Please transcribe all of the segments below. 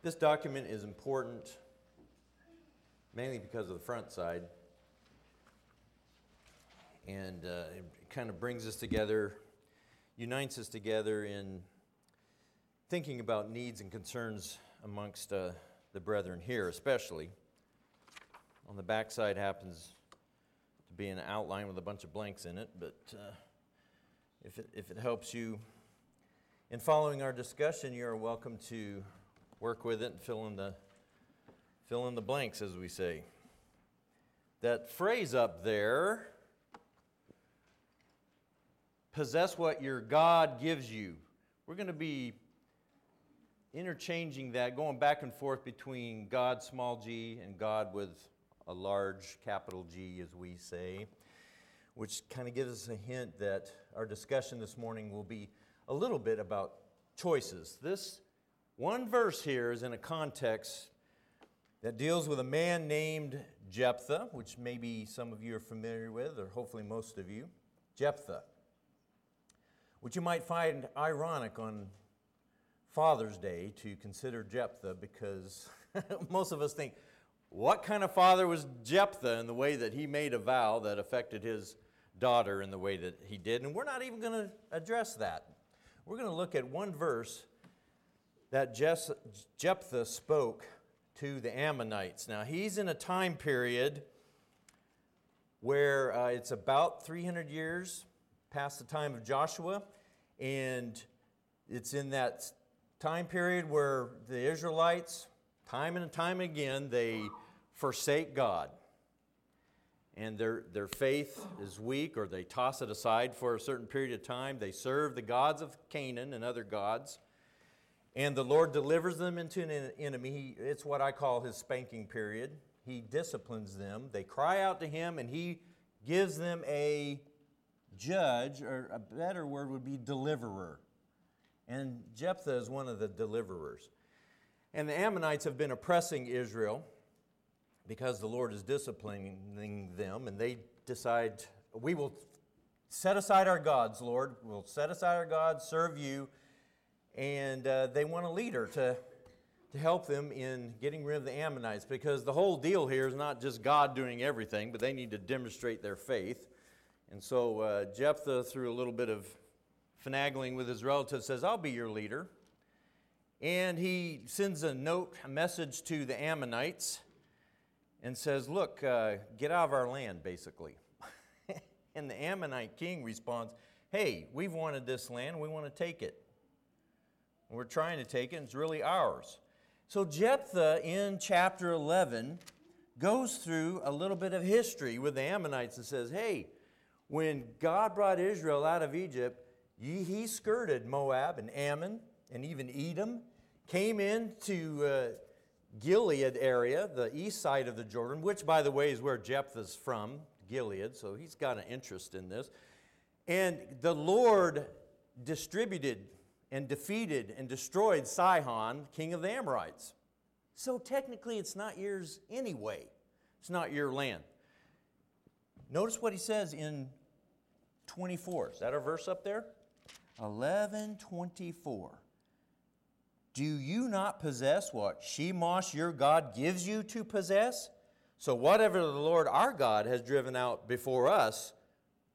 This document is important mainly because of the front side. And uh, it kind of brings us together, unites us together in thinking about needs and concerns amongst uh, the brethren here, especially. On the back side happens to be an outline with a bunch of blanks in it, but uh, if, it, if it helps you in following our discussion, you are welcome to work with it and fill in the, fill in the blanks, as we say. That phrase up there possess what your God gives you. We're going to be interchanging that, going back and forth between God, small g, and God with a large capital G, as we say, which kind of gives us a hint that our discussion this morning will be a little bit about choices. This one verse here is in a context that deals with a man named Jephthah, which maybe some of you are familiar with, or hopefully most of you. Jephthah, which you might find ironic on Father's Day to consider Jephthah because most of us think, what kind of father was Jephthah in the way that he made a vow that affected his daughter in the way that he did? And we're not even going to address that. We're going to look at one verse that Jephthah spoke to the Ammonites. Now, he's in a time period where uh, it's about 300 years past the time of Joshua, and it's in that time period where the Israelites, time and time again, they forsake God. And their, their faith is weak, or they toss it aside for a certain period of time. They serve the gods of Canaan and other gods. And the Lord delivers them into an enemy. It's what I call his spanking period. He disciplines them. They cry out to him, and he gives them a judge, or a better word would be deliverer. And Jephthah is one of the deliverers. And the Ammonites have been oppressing Israel because the Lord is disciplining them, and they decide, we will set aside our gods, Lord. We'll set aside our gods, serve you. And uh, they want a leader to, to help them in getting rid of the Ammonites because the whole deal here is not just God doing everything, but they need to demonstrate their faith. And so uh, Jephthah, through a little bit of finagling with his relatives, says, I'll be your leader. And he sends a note, a message to the Ammonites, and says, Look, uh, get out of our land, basically. and the Ammonite king responds, Hey, we've wanted this land, we want to take it. We're trying to take it, and it's really ours. So Jephthah in chapter 11 goes through a little bit of history with the Ammonites and says, Hey, when God brought Israel out of Egypt, he skirted Moab and Ammon and even Edom, came into uh, Gilead area, the east side of the Jordan, which, by the way, is where Jephthah's from, Gilead, so he's got an interest in this. And the Lord distributed and defeated and destroyed Sihon, king of the Amorites. So technically, it's not yours anyway. It's not your land. Notice what he says in 24. Is that our verse up there? 1124. Do you not possess what Chemosh your God gives you to possess? So whatever the Lord our God has driven out before us,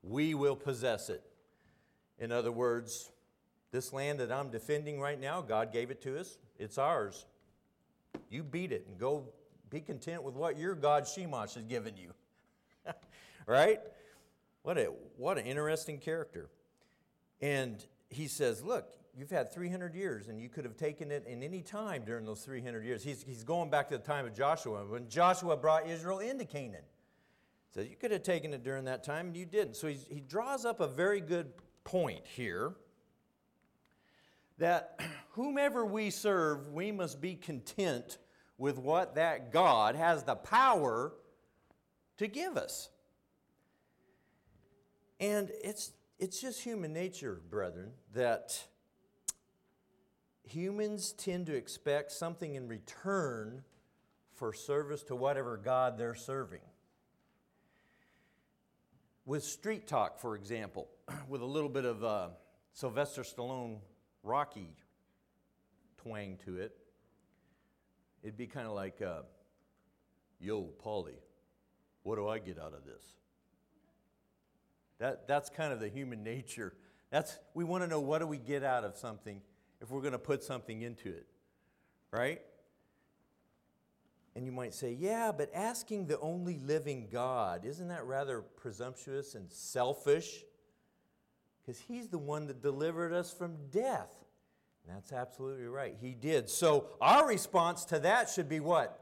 we will possess it. In other words, this land that I'm defending right now, God gave it to us. It's ours. You beat it and go be content with what your God Chemosh has given you. right? What, a, what an interesting character. And he says, Look, you've had 300 years and you could have taken it in any time during those 300 years. He's, he's going back to the time of Joshua when Joshua brought Israel into Canaan. Says, You could have taken it during that time and you didn't. So he draws up a very good point here that whomever we serve, we must be content with what that God has the power to give us. And it's, it's just human nature, brethren, that humans tend to expect something in return for service to whatever God they're serving. With street talk, for example, with a little bit of uh, Sylvester Stallone Rocky twang to it, it'd be kind of like, uh, yo, Paulie, what do I get out of this? That, that's kind of the human nature. That's, we want to know what do we get out of something if we're going to put something into it, right? And you might say, yeah, but asking the only living God, isn't that rather presumptuous and selfish? Because He's the one that delivered us from death. And that's absolutely right. He did. So our response to that should be what?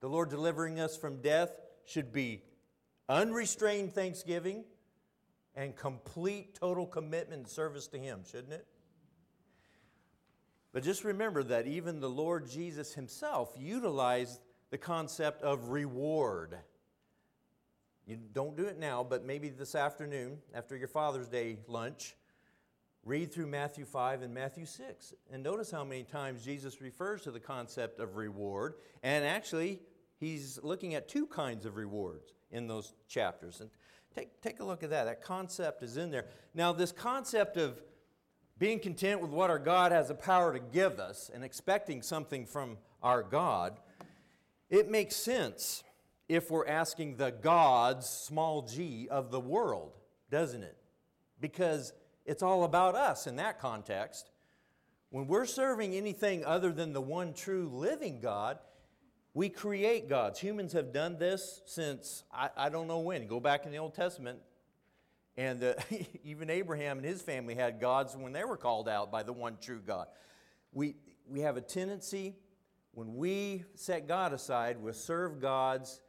The Lord delivering us from death should be unrestrained thanksgiving and complete total commitment and service to Him, shouldn't it? But just remember that even the Lord Jesus himself utilized the concept of reward. You don't do it now, but maybe this afternoon, after your Father's Day lunch, read through Matthew 5 and Matthew 6. And notice how many times Jesus refers to the concept of reward. And actually, he's looking at two kinds of rewards in those chapters. And take, take a look at that. That concept is in there. Now, this concept of being content with what our God has the power to give us and expecting something from our God, it makes sense if we're asking the gods, small g, of the world, doesn't it? Because it's all about us in that context. When we're serving anything other than the one true living God, we create gods. Humans have done this since I, I don't know when. Go back in the Old Testament, and uh, even Abraham and his family had gods when they were called out by the one true God. We, we have a tendency, when we set God aside, we serve gods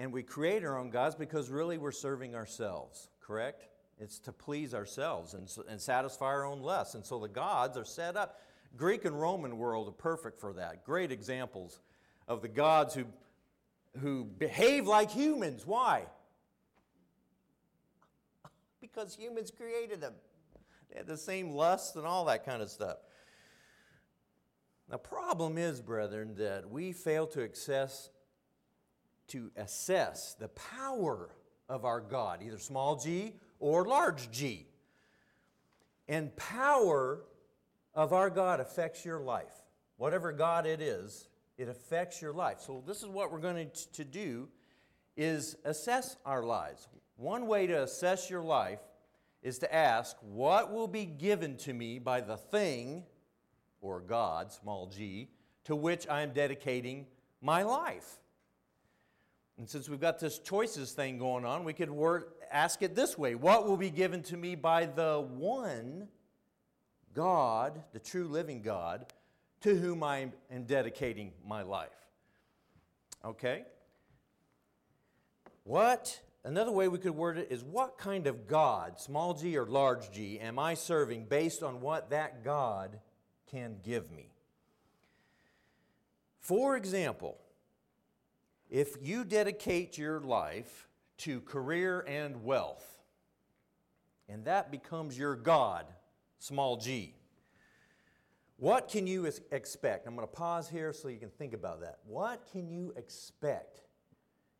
and we create our own gods because really we're serving ourselves, correct? It's to please ourselves and, and satisfy our own lusts. And so the gods are set up. Greek and Roman world are perfect for that. Great examples of the gods who, who behave like humans. Why? because humans created them. They had the same lusts and all that kind of stuff. The problem is, brethren, that we fail to assess, to assess the power of our God, either small g or large g. And power of our God affects your life. Whatever God it is, it affects your life. So this is what we're going to do is assess our lives. One way to assess your life is to ask, What will be given to me by the thing, or God, small g, to which I am dedicating my life? And since we've got this choices thing going on, we could word, ask it this way What will be given to me by the one God, the true living God, to whom I am dedicating my life? Okay? What Another way we could word it is what kind of God, small g or large g, am I serving based on what that God can give me? For example, if you dedicate your life to career and wealth, and that becomes your God, small g, what can you expect? I'm going to pause here so you can think about that. What can you expect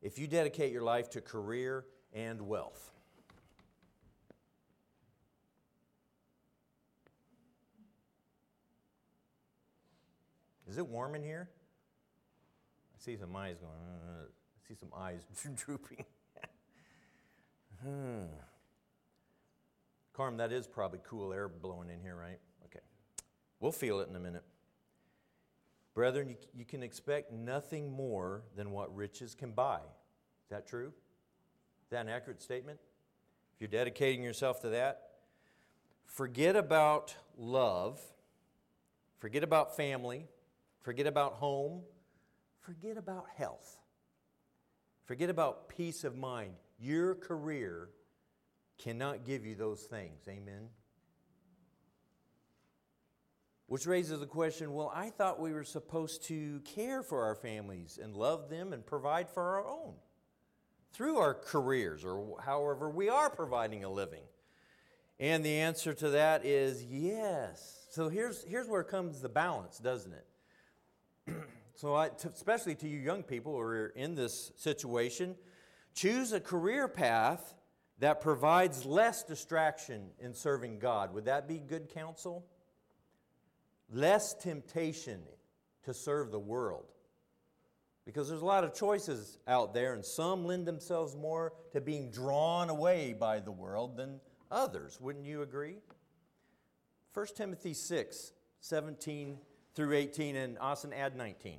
if you dedicate your life to career and wealth. Is it warm in here? See some eyes going, uh, see some eyes drooping. hmm. Carm, that is probably cool air blowing in here, right? Okay. We'll feel it in a minute. Brethren, you, you can expect nothing more than what riches can buy. Is that true? Is that an accurate statement? If you're dedicating yourself to that, forget about love, forget about family, forget about home, forget about health, forget about peace of mind. Your career cannot give you those things. Amen. Which raises the question well, I thought we were supposed to care for our families and love them and provide for our own through our careers or however we are providing a living. And the answer to that is yes. So here's, here's where comes the balance, doesn't it? So, I, t- especially to you young people who are in this situation, choose a career path that provides less distraction in serving God. Would that be good counsel? less temptation to serve the world. Because there's a lot of choices out there, and some lend themselves more to being drawn away by the world than others. Wouldn't you agree? 1 Timothy 6, 17 through 18, and Austin, add 19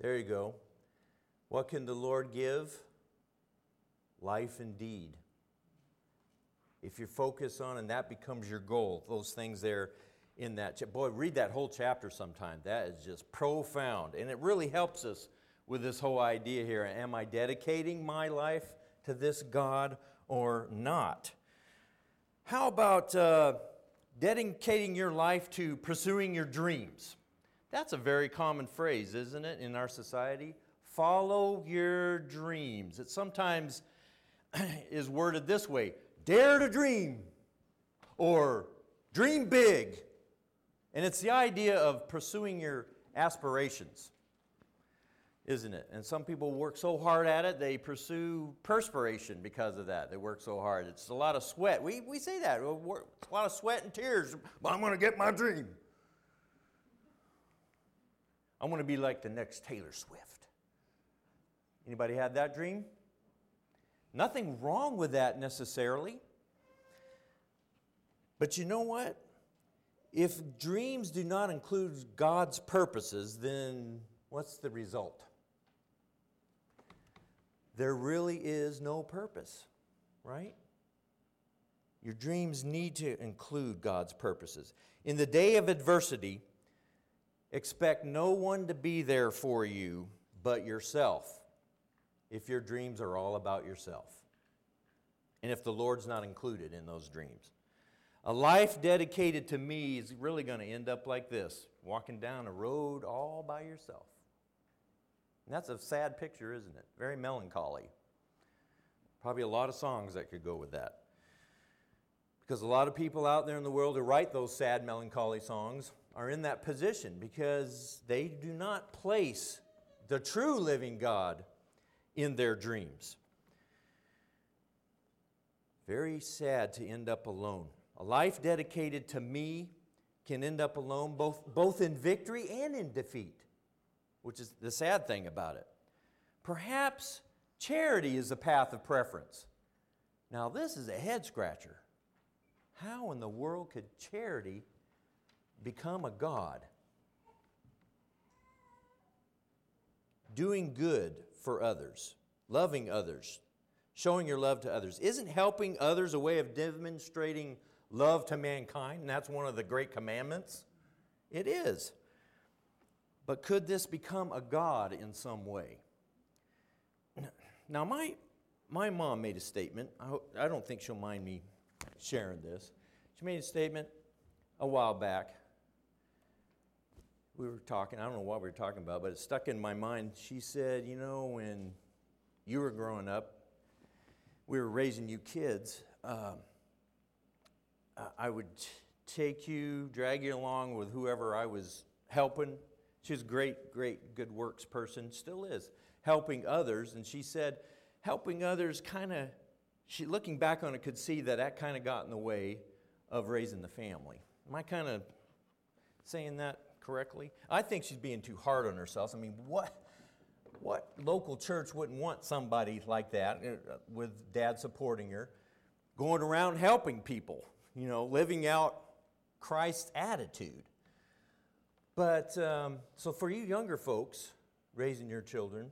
There you go. What can the Lord give? Life indeed. If you focus on and that becomes your goal, those things there in that. Boy, read that whole chapter sometime. That is just profound. And it really helps us with this whole idea here. Am I dedicating my life to this God or not? How about uh, dedicating your life to pursuing your dreams? That's a very common phrase, isn't it, in our society? Follow your dreams. It sometimes is worded this way dare to dream or dream big. And it's the idea of pursuing your aspirations, isn't it? And some people work so hard at it, they pursue perspiration because of that. They work so hard. It's a lot of sweat. We, we say that. A lot of sweat and tears. But I'm going to get my dream. I'm going to be like the next Taylor Swift. Anybody had that dream? Nothing wrong with that necessarily. But you know what? If dreams do not include God's purposes, then what's the result? There really is no purpose, right? Your dreams need to include God's purposes. In the day of adversity, Expect no one to be there for you but yourself if your dreams are all about yourself. And if the Lord's not included in those dreams. A life dedicated to me is really going to end up like this walking down a road all by yourself. And that's a sad picture, isn't it? Very melancholy. Probably a lot of songs that could go with that. Because a lot of people out there in the world who write those sad, melancholy songs are in that position because they do not place the true living God in their dreams. Very sad to end up alone. A life dedicated to me can end up alone both, both in victory and in defeat, which is the sad thing about it. Perhaps charity is the path of preference. Now, this is a head scratcher. How in the world could charity become a God. Doing good for others, loving others, showing your love to others. Isn't helping others a way of demonstrating love to mankind? And that's one of the great commandments. It is. But could this become a God in some way? Now, my, my mom made a statement. I, hope, I don't think she'll mind me sharing this. She made a statement a while back we were talking, I don't know what we were talking about, but it stuck in my mind. She said, You know, when you were growing up, we were raising you kids. Um, I would take you, drag you along with whoever I was helping. She's a great, great good works person, still is, helping others. And she said, helping others kind of, she looking back on it could see that that kind of got in the way of raising the family. Am I kind of saying that correctly. I think she's being too hard on herself. I mean, what, what local church wouldn't want somebody like that uh, with dad supporting her, going around helping people, you know, living out Christ's attitude? But um, so for you younger folks raising your children,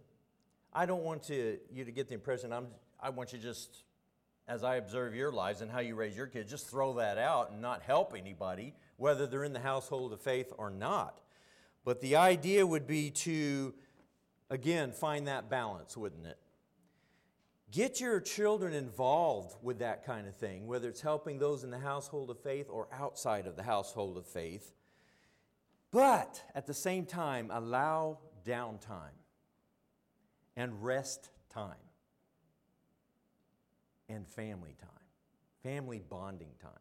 I don't want to, you to get the impression I'm, I want you just, as I observe your lives and how you raise your kids, just throw that out and not help anybody whether they're in the household of faith or not. But the idea would be to, again, find that balance, wouldn't it? Get your children involved with that kind of thing, whether it's helping those in the household of faith or outside of the household of faith. But at the same time, allow downtime and rest time and family time, family bonding time.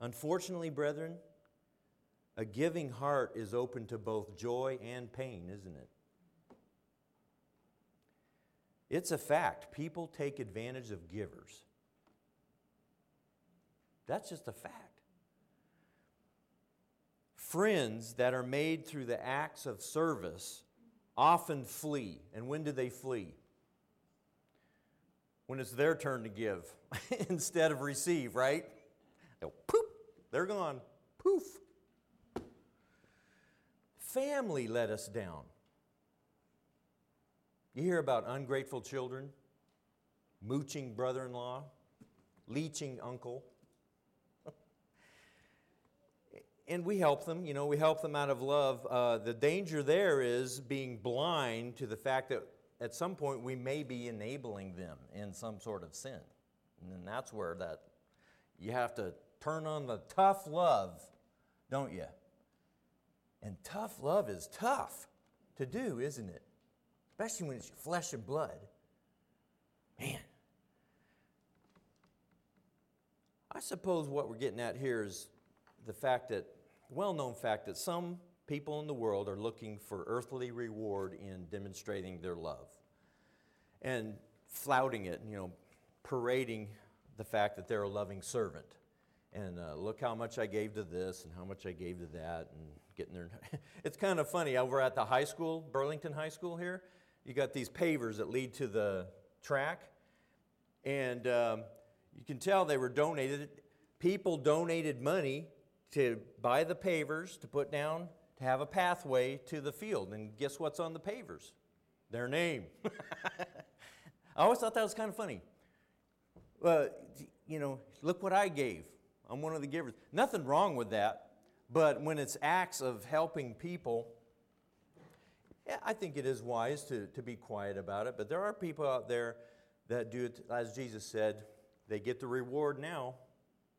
Unfortunately, brethren, a giving heart is open to both joy and pain, isn't it? It's a fact. People take advantage of givers. That's just a fact. Friends that are made through the acts of service often flee. And when do they flee? When it's their turn to give instead of receive, right? They'll poof, they're gone. Poof. Family let us down. You hear about ungrateful children, mooching brother in law, leeching uncle. And we help them, you know, we help them out of love. Uh, the danger there is being blind to the fact that at some point we may be enabling them in some sort of sin. And that's where that you have to turn on the tough love, don't you? And tough love is tough to do, isn't it? Especially when it's flesh and blood. Man. I suppose what we're getting at here is the fact that, well known fact that some people in the world are looking for earthly reward in demonstrating their love and flouting it, you know, parading the fact that they're a loving servant. And uh, look how much I gave to this and how much I gave to that, and getting there. it's kind of funny. Over at the high school, Burlington High School here, you got these pavers that lead to the track, and um, you can tell they were donated. People donated money to buy the pavers to put down to have a pathway to the field. And guess what's on the pavers? Their name. I always thought that was kind of funny. Well, you know, look what I gave. I'm one of the givers. Nothing wrong with that, but when it's acts of helping people, yeah, I think it is wise to, to be quiet about it. But there are people out there that do it, as Jesus said, they get the reward now,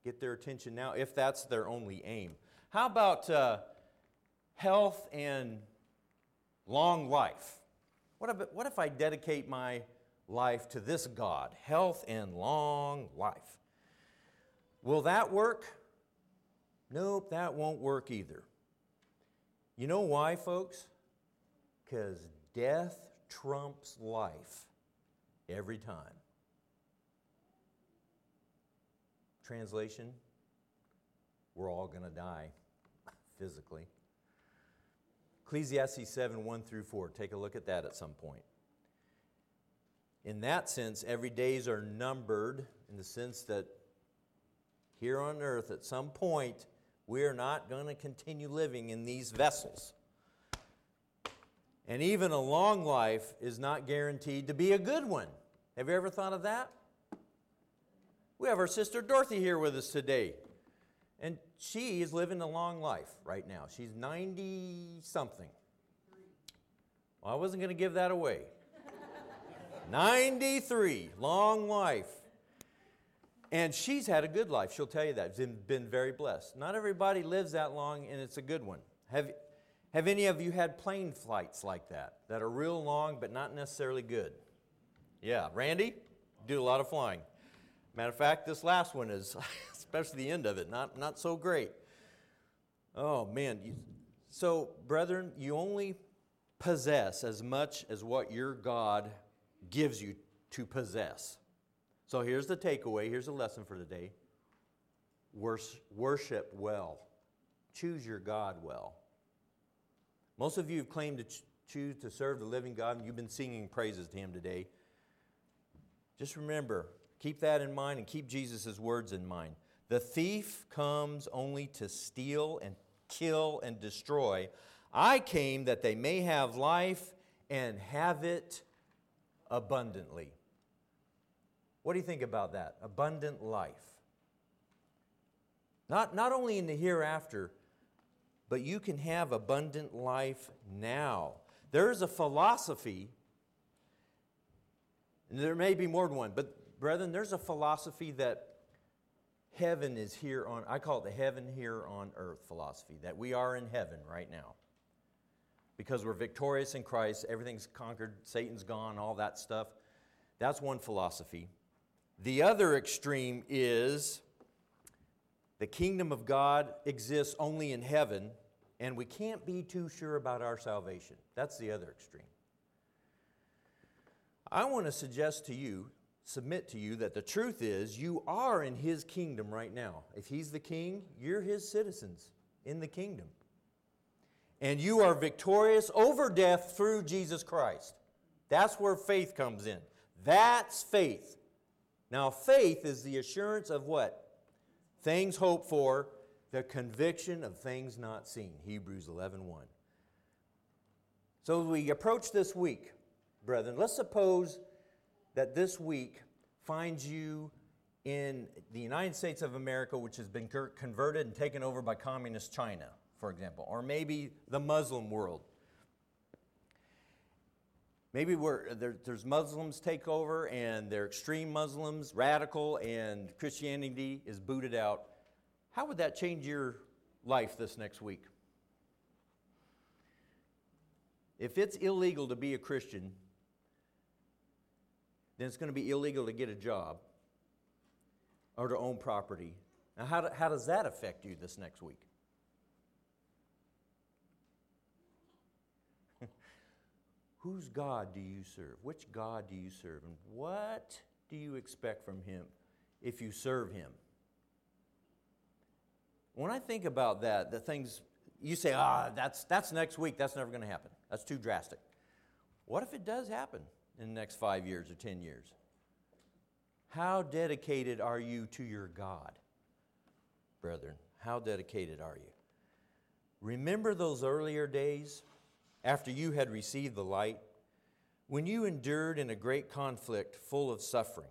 get their attention now, if that's their only aim. How about uh, health and long life? What if, what if I dedicate my life to this God, health and long life? Will that work? Nope, that won't work either. You know why, folks? Because death trumps life every time. Translation We're all going to die physically. Ecclesiastes 7 1 through 4. Take a look at that at some point. In that sense, every days are numbered in the sense that here on earth, at some point, we are not going to continue living in these vessels. And even a long life is not guaranteed to be a good one. Have you ever thought of that? We have our sister Dorothy here with us today. And she is living a long life right now. She's 90 something. Well, I wasn't going to give that away. 93, long life. And she's had a good life. She'll tell you that. She's been very blessed. Not everybody lives that long, and it's a good one. Have, have any of you had plane flights like that, that are real long but not necessarily good? Yeah, Randy, do a lot of flying. Matter of fact, this last one is, especially the end of it, not, not so great. Oh, man. So, brethren, you only possess as much as what your God gives you to possess. So, here's the takeaway. Here's a lesson for today worship well, choose your God well. Most of you have claimed to ch- choose to serve the living God, and you've been singing praises to Him today. Just remember, keep that in mind and keep Jesus' words in mind. The thief comes only to steal and kill and destroy. I came that they may have life and have it abundantly. What do you think about that? Abundant life. Not, not only in the hereafter, but you can have abundant life now. There's a philosophy, and there may be more than one, but brethren, there's a philosophy that heaven is here on, I call it the heaven here on earth philosophy, that we are in heaven right now. Because we're victorious in Christ, everything's conquered, Satan's gone, all that stuff. That's one philosophy. The other extreme is the kingdom of God exists only in heaven, and we can't be too sure about our salvation. That's the other extreme. I want to suggest to you, submit to you, that the truth is you are in His kingdom right now. If He's the king, you're His citizens in the kingdom. And you are victorious over death through Jesus Christ. That's where faith comes in. That's faith. Now, faith is the assurance of what? Things hoped for, the conviction of things not seen. Hebrews 11 1. So, as we approach this week, brethren, let's suppose that this week finds you in the United States of America, which has been converted and taken over by communist China, for example, or maybe the Muslim world. Maybe there, there's Muslims take over and they're extreme Muslims, radical, and Christianity is booted out. How would that change your life this next week? If it's illegal to be a Christian, then it's going to be illegal to get a job or to own property. Now, how, do, how does that affect you this next week? Whose God do you serve? Which God do you serve? And what do you expect from Him if you serve Him? When I think about that, the things you say, ah, that's, that's next week, that's never going to happen. That's too drastic. What if it does happen in the next five years or 10 years? How dedicated are you to your God, brethren? How dedicated are you? Remember those earlier days after you had received the light, when you endured in a great conflict full of suffering.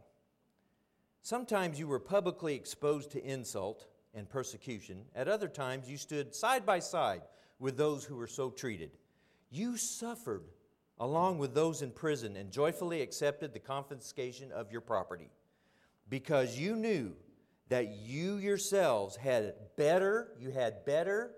Sometimes you were publicly exposed to insult and persecution. At other times, you stood side by side with those who were so treated. You suffered along with those in prison and joyfully accepted the confiscation of your property because you knew that you yourselves had better, you had better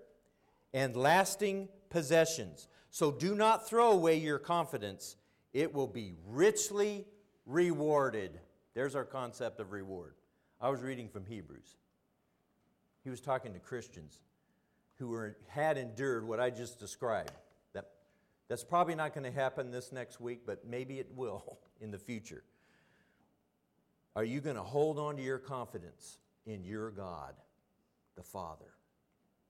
and lasting possessions. So do not throw away your confidence, it will be richly rewarded. There's our concept of reward. I was reading from Hebrews. He was talking to Christians who were, had endured what I just described. That, that's probably not going to happen this next week, but maybe it will in the future. Are you going to hold on to your confidence in your God, the Father,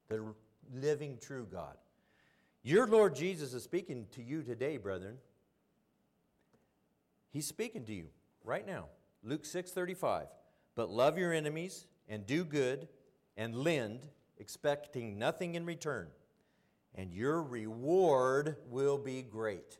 the living, true God? Your Lord Jesus is speaking to you today, brethren. He's speaking to you right now. Luke 6:35. But love your enemies and do good and lend, expecting nothing in return, and your reward will be great.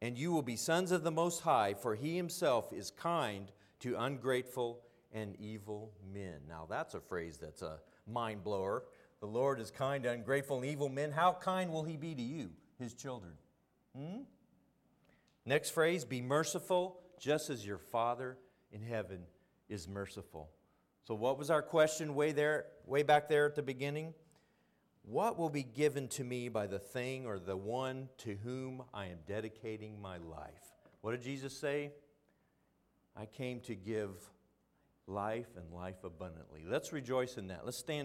And you will be sons of the Most High, for he himself is kind to ungrateful and evil men. Now, that's a phrase that's a mind blower. The Lord is kind to ungrateful and evil men. How kind will he be to you, his children? Hmm? Next phrase be merciful, just as your Father in heaven is merciful. So, what was our question way there, way back there at the beginning? What will be given to me by the thing or the one to whom I am dedicating my life? What did Jesus say? I came to give life and life abundantly. Let's rejoice in that. Let's stand.